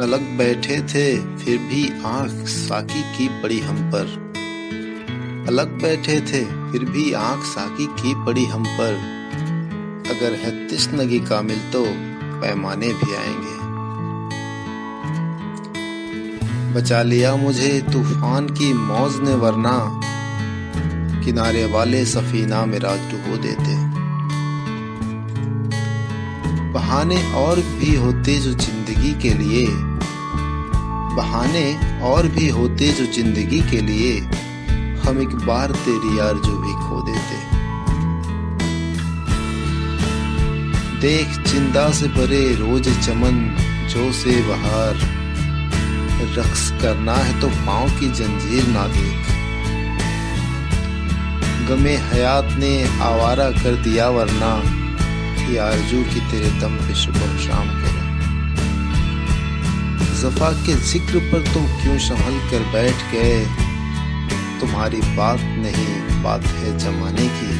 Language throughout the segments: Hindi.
अलग बैठे थे, फिर भी आँख साकी की पड़ी हम पर। अलग बैठे थे, फिर भी आँख साकी की पड़ी हम पर। अगर है तिश्नगी कामिल तो पैमाने भी आएँगे। बचा लिया मुझे तूफ़ान की मौज ने, वरना किनारे वाले सफीना मेरा डुबो देते। बहाने और भी होते जो ज़िंदगी के लिए। बहाने और भी होते जो ज़िंदगी के लिए, हम एक बार तेरी यार जो भी खो देते। देख चिंदा से भरे रोज चमन, जो से बहार। रक्स करना है तो पाँव की जंजीर ना देख। गमे हयात ने आवारा कर दिया वरना, की आरज़ू की तेरे दम पे सुबह शाम करे। जफा के ज़िक्र पर तुम क्यों संभल कर बैठ गए? तुम्हारी बात नहीं, बात है जमाने की।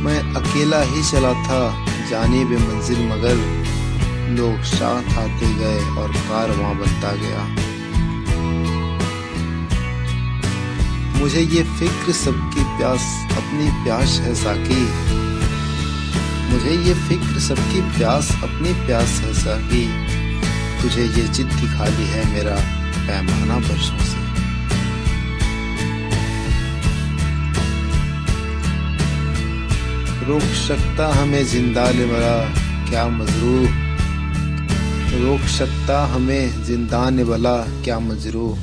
मैं अकेला ही चला था, जाने बे मंजिल मगर लोग साथ आते गए और कारवां बनता गया। मुझे ये फ़िक्र सबकी प्यास, अपनी प्यास है साकी। मुझे ये फ़िक्र सबकी प्यास, अपनी प्यास है साकी। तुझे ये जिद की खाली है मेरा पैमाना बरसों से। रोक सकता हमें ज़िंदा ले मरा क्या मजरू? रोक सकता हमें ज़िंदा ने बला क्या मजरू?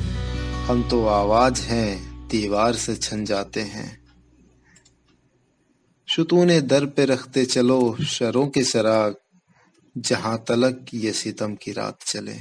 हम तो आवाज़ हैं, दीवार से छन जाते हैं। शुतून दर पे रखते चलो, शरों के सराग जहाँ तलक ये सितम की रात चले।